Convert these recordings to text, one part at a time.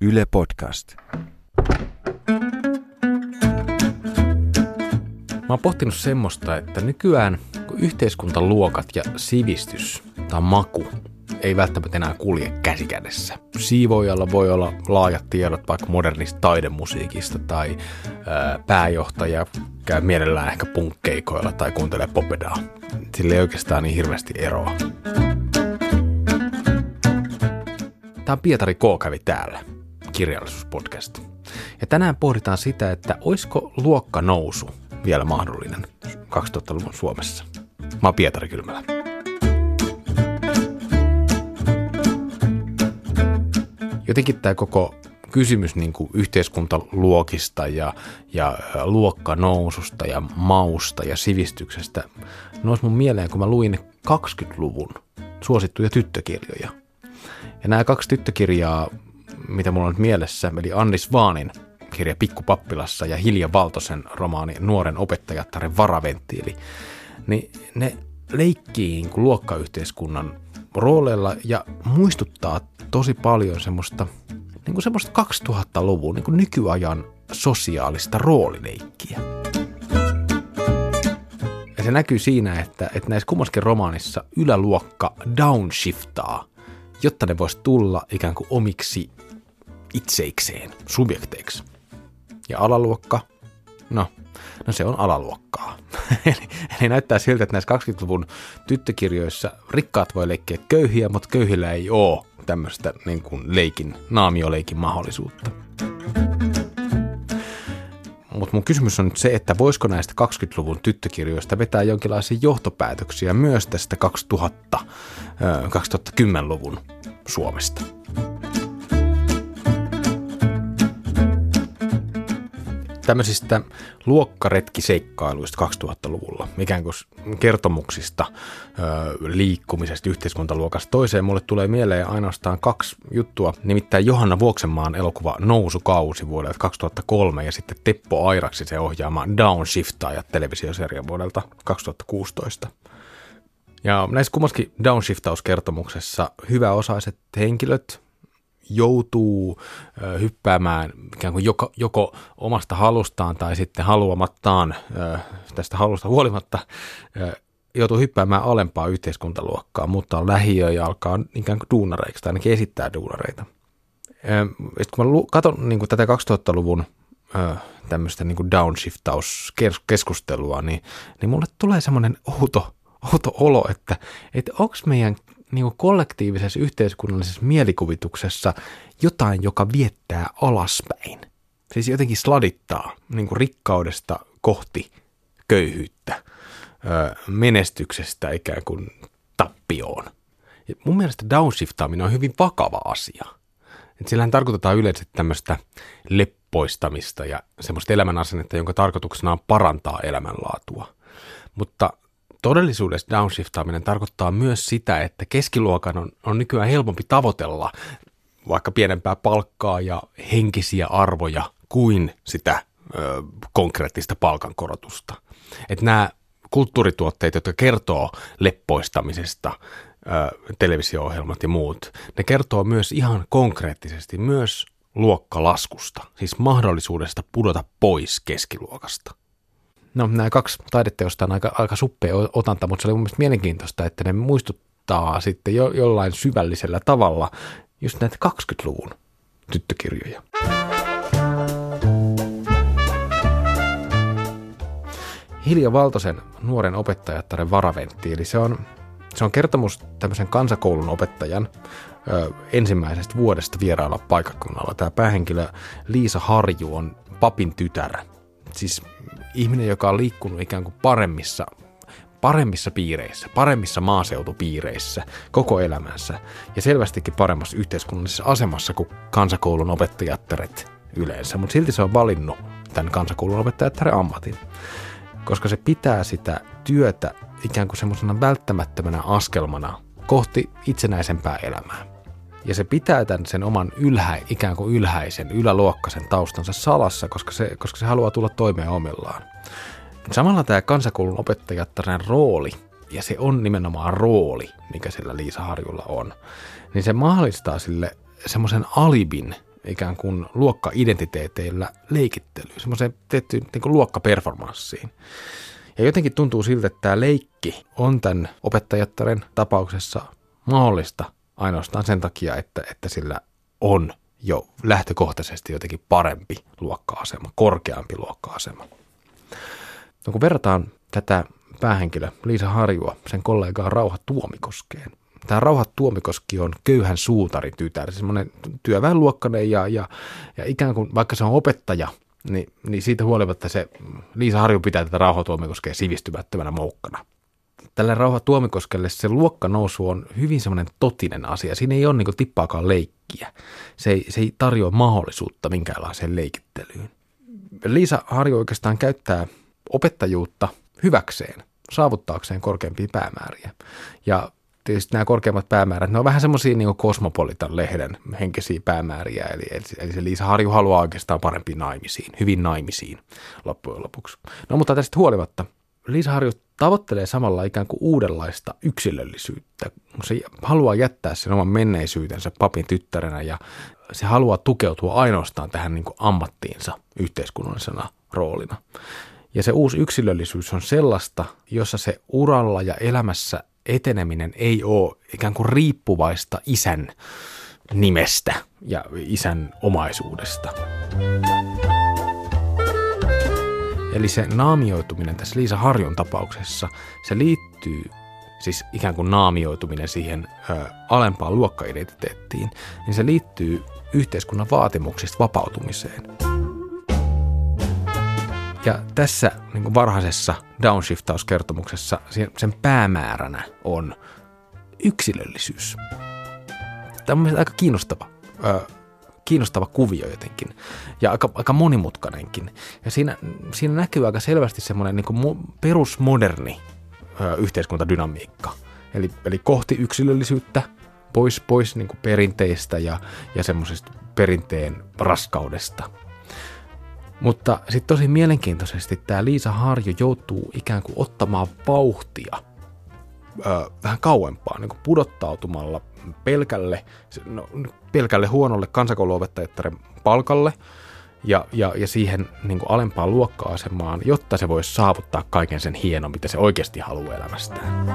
Yle Podcast. Mä oon pohtinut semmoista, että nykyään kun yhteiskuntaluokat ja sivistys tai maku ei välttämättä enää kulje käsikädessä. Siivoojalla voi olla laajat tiedot vaikka modernista taidemusiikista tai ää, pääjohtaja käy mielellään ehkä punkkeikoilla tai kuuntelee popedaa. Sillä ei oikeastaan niin hirveästi eroa. Tämä Pietari K. kävi täällä, kirjallisuuspodcast. Ja tänään pohditaan sitä, että olisiko luokka nousu vielä mahdollinen 2000-luvun Suomessa. Mä oon Pietari Kylmälä. Jotenkin tämä koko kysymys niin kuin yhteiskuntaluokista ja, ja luokkanoususta ja mausta ja sivistyksestä nousi mun mieleen, kun mä luin 20-luvun suosittuja tyttökirjoja. Ja nämä kaksi tyttökirjaa, mitä mulla on nyt mielessä, eli Annis Vaanin kirja Pikkupappilassa ja Hilja Valtosen romaani Nuoren opettajattaren varaventtiili, niin ne leikkii niin luokkayhteiskunnan rooleilla ja muistuttaa tosi paljon semmoista, niin kuin semmoista 2000-luvun niin kuin nykyajan sosiaalista roolileikkiä. Ja se näkyy siinä, että, että näissä kummaskin romaanissa yläluokka downshiftaa, jotta ne voisi tulla ikään kuin omiksi itseikseen, subjekteiksi. Ja alaluokka, no, no se on alaluokkaa. eli, eli näyttää siltä, että näissä 20-luvun tyttökirjoissa rikkaat voi leikkiä köyhiä, mutta köyhillä ei ole tämmöistä niin kuin leikin, naamioleikin mahdollisuutta. Mutta mun kysymys on nyt se, että voisiko näistä 20-luvun tyttökirjoista vetää jonkinlaisia johtopäätöksiä myös tästä 2000, 2010-luvun Suomesta. Tämmöisistä luokkaretkiseikkailuista 2000-luvulla, ikään kuin kertomuksista liikkumisesta yhteiskuntaluokasta toiseen. Mulle tulee mieleen ainoastaan kaksi juttua, nimittäin Johanna Vuoksenmaan elokuva Nousukausi vuodelta 2003 ja sitten Teppo Airaksi se ohjaama Downshiftaajat televisiosarja vuodelta 2016. Ja näissä kummaskin downshiftauskertomuksessa hyväosaiset henkilöt, joutuu hyppäämään ikään kuin joko, joko omasta halustaan tai sitten haluamattaan, tästä halusta huolimatta, joutuu hyppäämään alempaa yhteiskuntaluokkaa, mutta lähiö ja alkaa ikään kuin duunareiksi tai ainakin esittää duunareita. Sitten kun mä katson niin kuin tätä 2000-luvun tämmöistä niin downshiftauskeskustelua, niin, niin mulle tulee semmoinen outo, outo olo, että, että onko meidän niin kuin kollektiivisessa yhteiskunnallisessa mielikuvituksessa jotain, joka viettää alaspäin. Siis jotenkin sladittaa niin kuin rikkaudesta kohti köyhyyttä, menestyksestä ikään kuin tappioon. Ja mun mielestä downshiftaaminen on hyvin vakava asia. Et sillähän tarkoitetaan yleensä tämmöistä leppoistamista ja semmoista elämänasennetta, jonka tarkoituksena on parantaa elämänlaatua. Mutta todellisuudessa downshiftaaminen tarkoittaa myös sitä, että keskiluokan on, on nykyään helpompi tavoitella vaikka pienempää palkkaa ja henkisiä arvoja kuin sitä ö, konkreettista palkankorotusta. Että nämä kulttuurituotteet, jotka kertoo leppoistamisesta, televisio-ohjelmat ja muut, ne kertoo myös ihan konkreettisesti myös luokkalaskusta, siis mahdollisuudesta pudota pois keskiluokasta. No nämä kaksi taideteosta on aika, aika suppea otanta, mutta se oli mun mielestä mielenkiintoista, että ne muistuttaa sitten jo, jollain syvällisellä tavalla just näitä 20-luvun tyttökirjoja. Hilja Valtosen nuoren opettajattaren varaventti, eli se on, se on kertomus tämmöisen kansakoulun opettajan ö, ensimmäisestä vuodesta vierailla paikakunnalla. Tämä päähenkilö Liisa Harju on papin tytär. Siis ihminen, joka on liikkunut ikään kuin paremmissa, paremmissa piireissä, paremmissa maaseutupiireissä koko elämänsä ja selvästikin paremmassa yhteiskunnallisessa asemassa kuin kansakoulun opettajattaret yleensä, mutta silti se on valinnut tämän kansakoulun opettajattaren ammatin, koska se pitää sitä työtä ikään kuin semmoisena välttämättömänä askelmana kohti itsenäisempää elämää. Ja se pitää tämän sen oman ylhä, ikään kuin ylhäisen, yläluokkaisen taustansa salassa, koska se, koska se haluaa tulla toimeen omillaan. Samalla tämä kansakoulun opettajattaren rooli, ja se on nimenomaan rooli, mikä sillä Liisa Harjulla on, niin se mahdollistaa sille semmoisen alibin ikään kuin luokka-identiteeteillä leikittelyyn, semmoiseen tiettyyn niin kuin luokkaperformanssiin. Ja jotenkin tuntuu siltä, että tämä leikki on tämän opettajattaren tapauksessa mahdollista ainoastaan sen takia, että, että sillä on jo lähtökohtaisesti jotenkin parempi luokka-asema, korkeampi luokka-asema. No kun verrataan tätä päähenkilö Liisa Harjua sen kollegaa Rauha Tuomikoskeen. Tämä Rauha Tuomikoski on köyhän suutarin tytär, semmoinen työväenluokkainen ja, ja, ja ikään kuin vaikka se on opettaja, niin, niin siitä huolimatta se Liisa Harju pitää tätä Rauha Tuomikoskea sivistymättömänä moukkana. Tällä Rauha Tuomikoskelle se luokkanousu on hyvin semmoinen totinen asia. Siinä ei ole niin tippaakaan leikkiä. Se ei, se ei tarjoa mahdollisuutta minkäänlaiseen leikittelyyn. Liisa Harju oikeastaan käyttää opettajuutta hyväkseen saavuttaakseen korkeampia päämääriä. Ja tietysti nämä korkeammat päämäärät, ne on vähän semmoisia niin Kosmopolitan lehden henkisiä päämääriä, eli, eli, eli se Liisa Harju haluaa oikeastaan parempiin naimisiin, hyvin naimisiin loppujen lopuksi. No mutta tästä huolimatta Liisa Harju tavoittelee samalla ikään kuin uudenlaista yksilöllisyyttä. Se haluaa jättää sen oman menneisyytensä papin tyttärenä ja se haluaa tukeutua ainoastaan tähän niin kuin ammattiinsa yhteiskunnallisena roolina. Ja se uusi yksilöllisyys on sellaista, jossa se uralla ja elämässä eteneminen ei ole ikään kuin riippuvaista isän nimestä ja isän omaisuudesta. Eli se naamioituminen tässä Liisa Harjun tapauksessa, se liittyy siis ikään kuin naamioituminen siihen ö, alempaan luokkaidentiteettiin, niin se liittyy yhteiskunnan vaatimuksista vapautumiseen. Ja tässä niin kuin varhaisessa downshiftauskertomuksessa sen päämääränä on yksilöllisyys. Tämä on aika kiinnostava, ö, kiinnostava kuvio jotenkin ja aika, aika monimutkainenkin. Ja siinä, siinä näkyy aika selvästi semmoinen niin perusmoderni ö, yhteiskuntadynamiikka. Eli, eli kohti yksilöllisyyttä, pois, pois niin perinteistä ja, ja semmoisesta perinteen raskaudesta – mutta sitten tosi mielenkiintoisesti tämä Liisa Harjo joutuu ikään kuin ottamaan vauhtia ö, vähän kauempaa, niin kuin pudottautumalla pelkälle, no, pelkälle huonolle kansakouluopettajattaren palkalle ja, ja, ja siihen niin kuin alempaan luokka-asemaan, jotta se voisi saavuttaa kaiken sen hienon, mitä se oikeasti haluaa elämästään.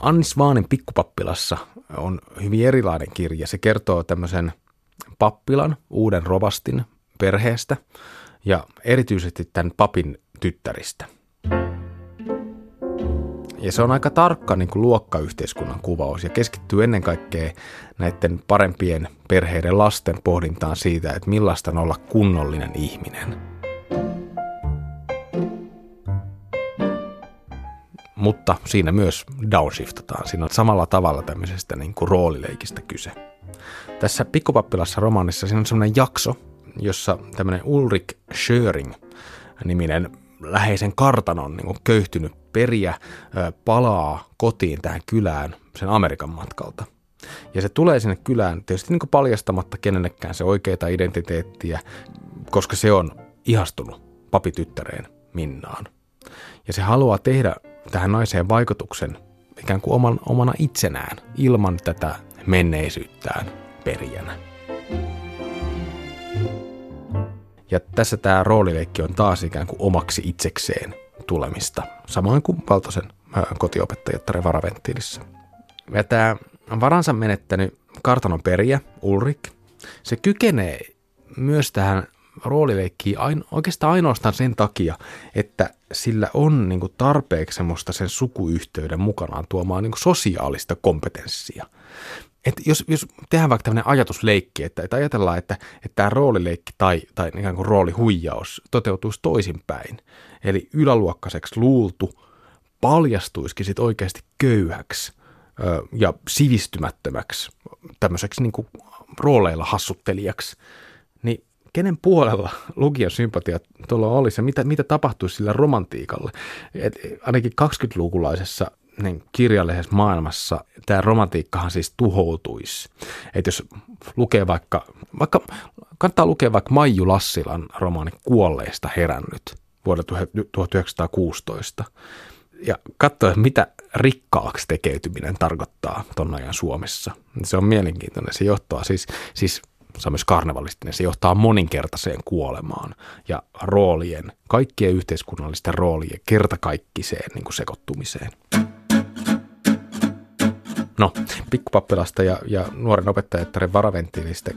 Anni Svaanin pikkupappilassa on hyvin erilainen kirja. Se kertoo tämmöisen pappilan, uuden rovastin perheestä ja erityisesti tämän papin tyttäristä. Ja se on aika tarkka niin kuin luokkayhteiskunnan kuvaus ja keskittyy ennen kaikkea näiden parempien perheiden lasten pohdintaan siitä, että millaista on olla kunnollinen ihminen – mutta siinä myös downshiftataan. Siinä on samalla tavalla tämmöisestä niin kuin roolileikistä kyse. Tässä Pikkupappilassa romaanissa siinä on semmoinen jakso, jossa tämmöinen Ulrik Schöring niminen läheisen kartanon niin köyhtynyt periä palaa kotiin tähän kylään sen Amerikan matkalta. Ja se tulee sinne kylään tietysti niin paljastamatta kenellekään se oikeita identiteettiä, koska se on ihastunut papityttäreen Minnaan. Ja se haluaa tehdä tähän naiseen vaikutuksen ikään kuin oman, omana itsenään ilman tätä menneisyyttään perijänä. Ja tässä tämä roolileikki on taas ikään kuin omaksi itsekseen tulemista, samoin kuin Valtosen kotiopettajattaren varaventtiilissä. Ja tämä varansa menettänyt kartanon perijä, Ulrik, se kykenee myös tähän roolileikkiä ain, oikeastaan ainoastaan sen takia, että sillä on niin kuin tarpeeksi semmoista sen sukuyhteyden mukanaan tuomaan niin kuin sosiaalista kompetenssia. Et jos, jos tehdään vaikka tämmöinen ajatusleikki, että, että ajatellaan, että, että tämä roolileikki tai, tai ikään kuin roolihuijaus toteutuisi toisinpäin, eli yläluokkaiseksi luultu paljastuisikin sitten oikeasti köyhäksi ö, ja sivistymättömäksi, tämmöiseksi niin kuin rooleilla hassuttelijaksi, niin kenen puolella lukijan sympatia tuolla olisi ja mitä, mitä tapahtuisi sillä romantiikalle. Et ainakin 20-lukulaisessa niin kirjallisessa maailmassa tämä romantiikkahan siis tuhoutuisi. Että jos lukee vaikka, vaikka, kannattaa lukea vaikka Maiju Lassilan romaani Kuolleista herännyt. vuodelta 1916 ja katsoa, mitä rikkaaksi tekeytyminen tarkoittaa ton ajan Suomessa. Se on mielenkiintoinen. Se johtaa siis, siis se on myös karnevalistinen, se johtaa moninkertaiseen kuolemaan ja roolien, kaikkien yhteiskunnallisten roolien kertakaikkiseen niin kuin sekoittumiseen. No, pikkupappilasta ja, ja nuoren opettajattaren varaventtiilistä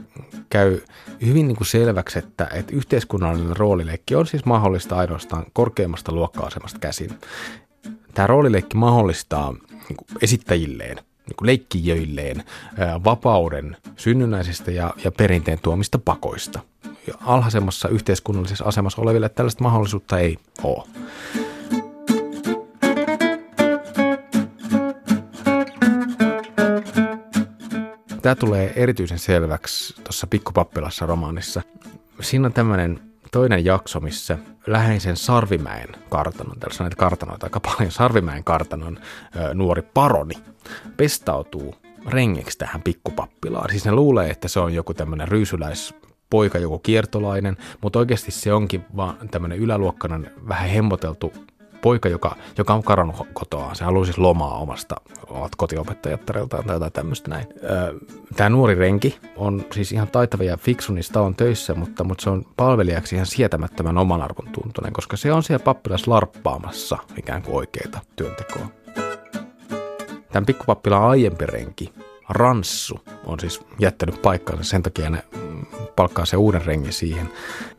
käy hyvin niin kuin selväksi, että, että yhteiskunnallinen roolileikki on siis mahdollista ainoastaan korkeimmasta luokka-asemasta käsin. Tämä roolileikki mahdollistaa niin kuin esittäjilleen, niin kuin leikkijöilleen, vapauden synnynnäisistä ja, ja perinteen tuomista pakoista. Ja alhaisemmassa yhteiskunnallisessa asemassa oleville tällaista mahdollisuutta ei ole. Tämä tulee erityisen selväksi tuossa Pikkupappilassa romaanissa. Siinä on tämmöinen toinen jakso, missä läheisen Sarvimäen kartanon, täällä on näitä kartanoita aika paljon, Sarvimäen kartanon nuori paroni pestautuu rengeksi tähän pikkupappilaan. Siis ne luulee, että se on joku tämmöinen ryysyläis poika, joku kiertolainen, mutta oikeasti se onkin vaan tämmöinen yläluokkainen, vähän hemmoteltu poika, joka, joka on karannut kotoa. Se haluaa siis lomaa omasta omat kotiopettajattariltaan tai jotain tämmöistä näin. Tämä nuori renki on siis ihan taitava ja fiksu, niin sitä on töissä, mutta, mutta se on palvelijaksi ihan sietämättömän oman arvon tuntunen, koska se on siellä pappilas larppaamassa ikään kuin oikeita työntekoa. Tämän pikkupappilan aiempi renki, Ranssu, on siis jättänyt paikkaansa, sen takia ne palkkaa se uuden rengin siihen.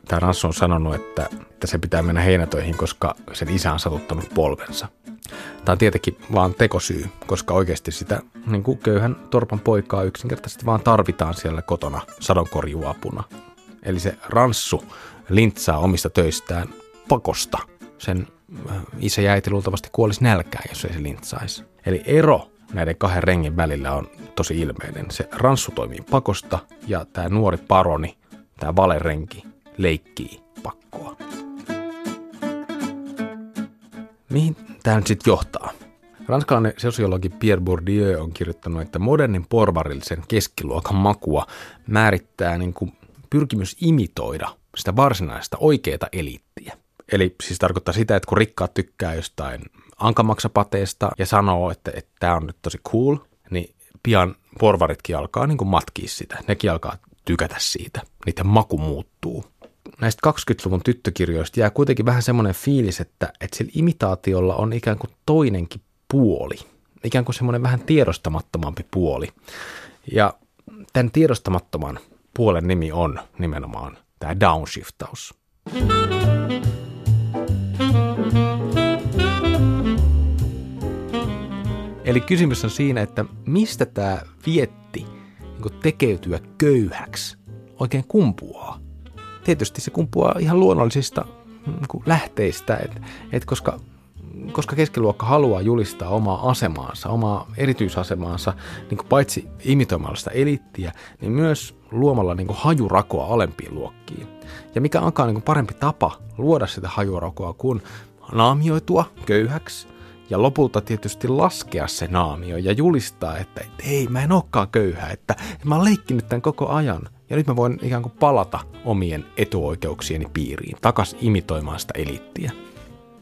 Tämä Ranssu on sanonut, että, että se pitää mennä heinätöihin, koska sen isä on satuttanut polvensa. Tämä on tietenkin vaan tekosyy, koska oikeasti sitä niin kuin köyhän torpan poikaa yksinkertaisesti vaan tarvitaan siellä kotona sadonkorjuapuna. Eli se Ranssu lintsaa omista töistään pakosta. Sen äh, isä ja äiti luultavasti kuolisi nälkään, jos ei se lintsaisi. Eli ero näiden kahden rengin välillä on tosi ilmeinen. Se ranssu toimii pakosta ja tämä nuori paroni, tämä valerenki, leikkii pakkoa. Mihin tämä nyt sitten johtaa? Ranskalainen sosiologi Pierre Bourdieu on kirjoittanut, että modernin porvarillisen keskiluokan makua määrittää niin kuin pyrkimys imitoida sitä varsinaista oikeaa eliittiä. Eli siis tarkoittaa sitä, että kun rikkaat tykkää jostain ankamaksapateesta ja sanoo, että, tämä on nyt tosi cool, niin pian porvaritkin alkaa niin kuin matkia sitä. Nekin alkaa tykätä siitä. Niiden maku muuttuu. Näistä 20-luvun tyttökirjoista jää kuitenkin vähän semmoinen fiilis, että, että sillä imitaatiolla on ikään kuin toinenkin puoli. Ikään kuin semmoinen vähän tiedostamattomampi puoli. Ja tämän tiedostamattoman puolen nimi on nimenomaan tämä downshiftaus. Eli kysymys on siinä, että mistä tämä vietti niin tekeytyä köyhäksi oikein kumpuaa. Tietysti se kumpuaa ihan luonnollisista niin lähteistä, et, et koska, koska keskiluokka haluaa julistaa omaa asemaansa, omaa erityisasemaansa, niin paitsi imitoimalla sitä elittiä, niin myös luomalla niin hajurakoa alempiin luokkiin. Ja mikä onkaan niin parempi tapa luoda sitä hajurakoa kuin naamioitua köyhäksi – ja lopulta tietysti laskea se naamio ja julistaa, että, ei, mä en olekaan köyhä, että mä oon leikkinyt tämän koko ajan. Ja nyt mä voin ikään kuin palata omien etuoikeuksieni piiriin, takas imitoimaan sitä eliittiä.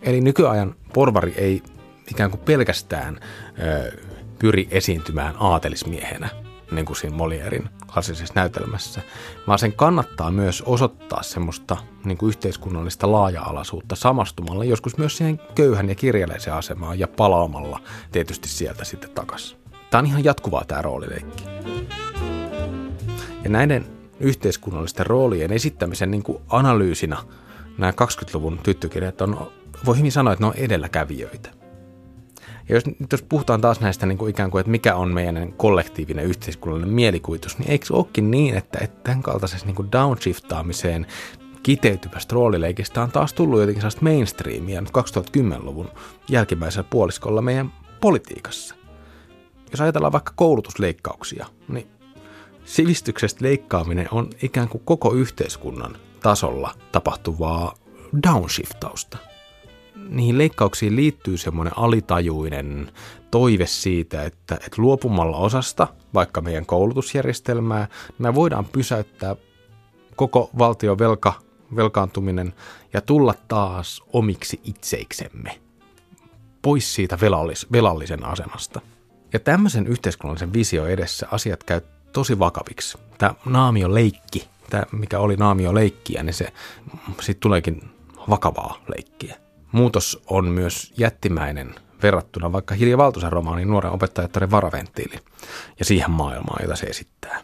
Eli nykyajan porvari ei ikään kuin pelkästään ö, pyri esiintymään aatelismiehenä, niin kuin siinä Molierin klassisessa näytelmässä, vaan sen kannattaa myös osoittaa semmoista niin kuin yhteiskunnallista laaja-alaisuutta samastumalla joskus myös siihen köyhän ja kirjaleisen asemaan ja palaamalla tietysti sieltä sitten takaisin. Tämä on ihan jatkuvaa tämä roolileikki. Ja näiden yhteiskunnallisten roolien esittämisen niin kuin analyysinä nämä 20-luvun tyttökirjat on, voi hyvin sanoa, että ne on edelläkävijöitä – ja jos, jos puhutaan taas näistä niin kuin ikään kuin, että mikä on meidän kollektiivinen yhteiskunnallinen mielikuvitus, niin eikö olekin niin, että, että tämän kaltaisessa niin kuin downshiftaamiseen kiteytyvästä roolileikistä on taas tullut jotenkin sellaista mainstreamia nyt 2010-luvun jälkimmäisellä puoliskolla meidän politiikassa. Jos ajatellaan vaikka koulutusleikkauksia, niin sivistyksestä leikkaaminen on ikään kuin koko yhteiskunnan tasolla tapahtuvaa downshiftausta – niihin leikkauksiin liittyy semmoinen alitajuinen toive siitä, että, että luopumalla osasta, vaikka meidän koulutusjärjestelmää, me voidaan pysäyttää koko valtion velka, velkaantuminen ja tulla taas omiksi itseiksemme. Pois siitä velallis, velallisen asemasta. Ja tämmöisen yhteiskunnallisen visio edessä asiat käy tosi vakaviksi. Tämä naamio-leikki, tämä mikä oli naamio-leikkiä, niin se siitä tuleekin vakavaa leikkiä. Muutos on myös jättimäinen verrattuna vaikka Hilja Valtosen romaaniin Nuoren opettajattaren varaventtiili ja siihen maailmaan, jota se esittää.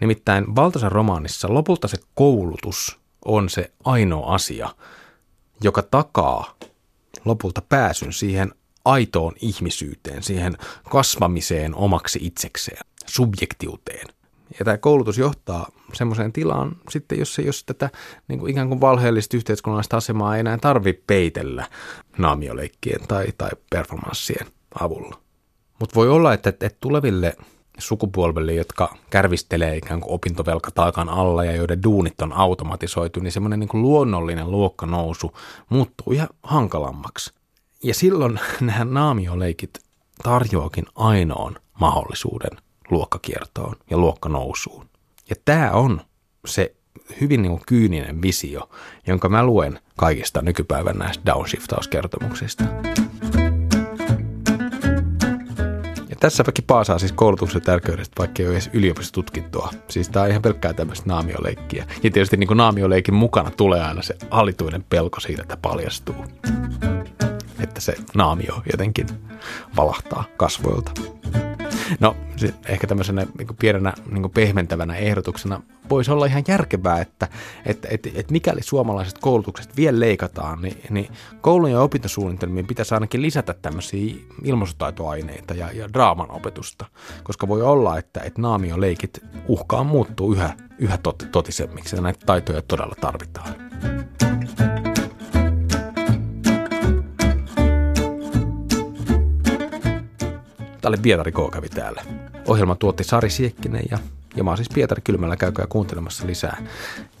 Nimittäin Valtosen romaanissa lopulta se koulutus on se ainoa asia, joka takaa lopulta pääsyn siihen aitoon ihmisyyteen, siihen kasvamiseen omaksi itsekseen, subjektiuteen. Ja tämä koulutus johtaa semmoiseen tilaan sitten, jos, jos tätä niin kuin ikään kuin valheellista yhteiskunnallista asemaa ei enää tarvitse peitellä naamioleikkien tai, tai performanssien avulla. Mutta voi olla, että, että tuleville sukupolville, jotka kärvistelee ikään kuin opintovelkataakan alla ja joiden duunit on automatisoitu, niin semmoinen niin kuin luonnollinen luokkanousu muuttuu ihan hankalammaksi. Ja silloin nämä naamioleikit tarjoakin ainoan mahdollisuuden luokkakiertoon ja luokkanousuun. Ja tämä on se hyvin niin kuin kyyninen visio, jonka mä luen kaikista nykypäivän näistä downshiftauskertomuksista. Ja tässäpäkin paasaa siis koulutuksen tärkeydestä, vaikka ei ole edes yliopistotutkintoa. Siis tämä on ihan pelkkää tämmöistä naamioleikkiä. Ja tietysti niin kuin naamioleikin mukana tulee aina se alituinen pelko siitä, että paljastuu. Että se naamio jotenkin valahtaa kasvoilta. No, ehkä tämmöisenä niin kuin pienenä niin kuin pehmentävänä ehdotuksena voisi olla ihan järkevää, että, että, että, että mikäli suomalaiset koulutukset vielä leikataan, niin, niin koulun ja opintosuunnitelmiin pitäisi ainakin lisätä tämmöisiä ilmaisutaitoaineita ja, ja draaman opetusta, koska voi olla, että, että naamioleikit uhkaa muuttuu yhä, yhä tot, totisemmiksi ja näitä taitoja todella tarvitaan. Oli Pietari K. kävi täällä. Ohjelma tuotti Sari Siekkinen ja, ja mä oon siis Pietari Kylmällä. Käykää kuuntelemassa lisää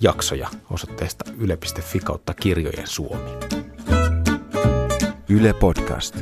jaksoja osoitteesta yle.fi kautta kirjojen Suomi. Yle Podcast.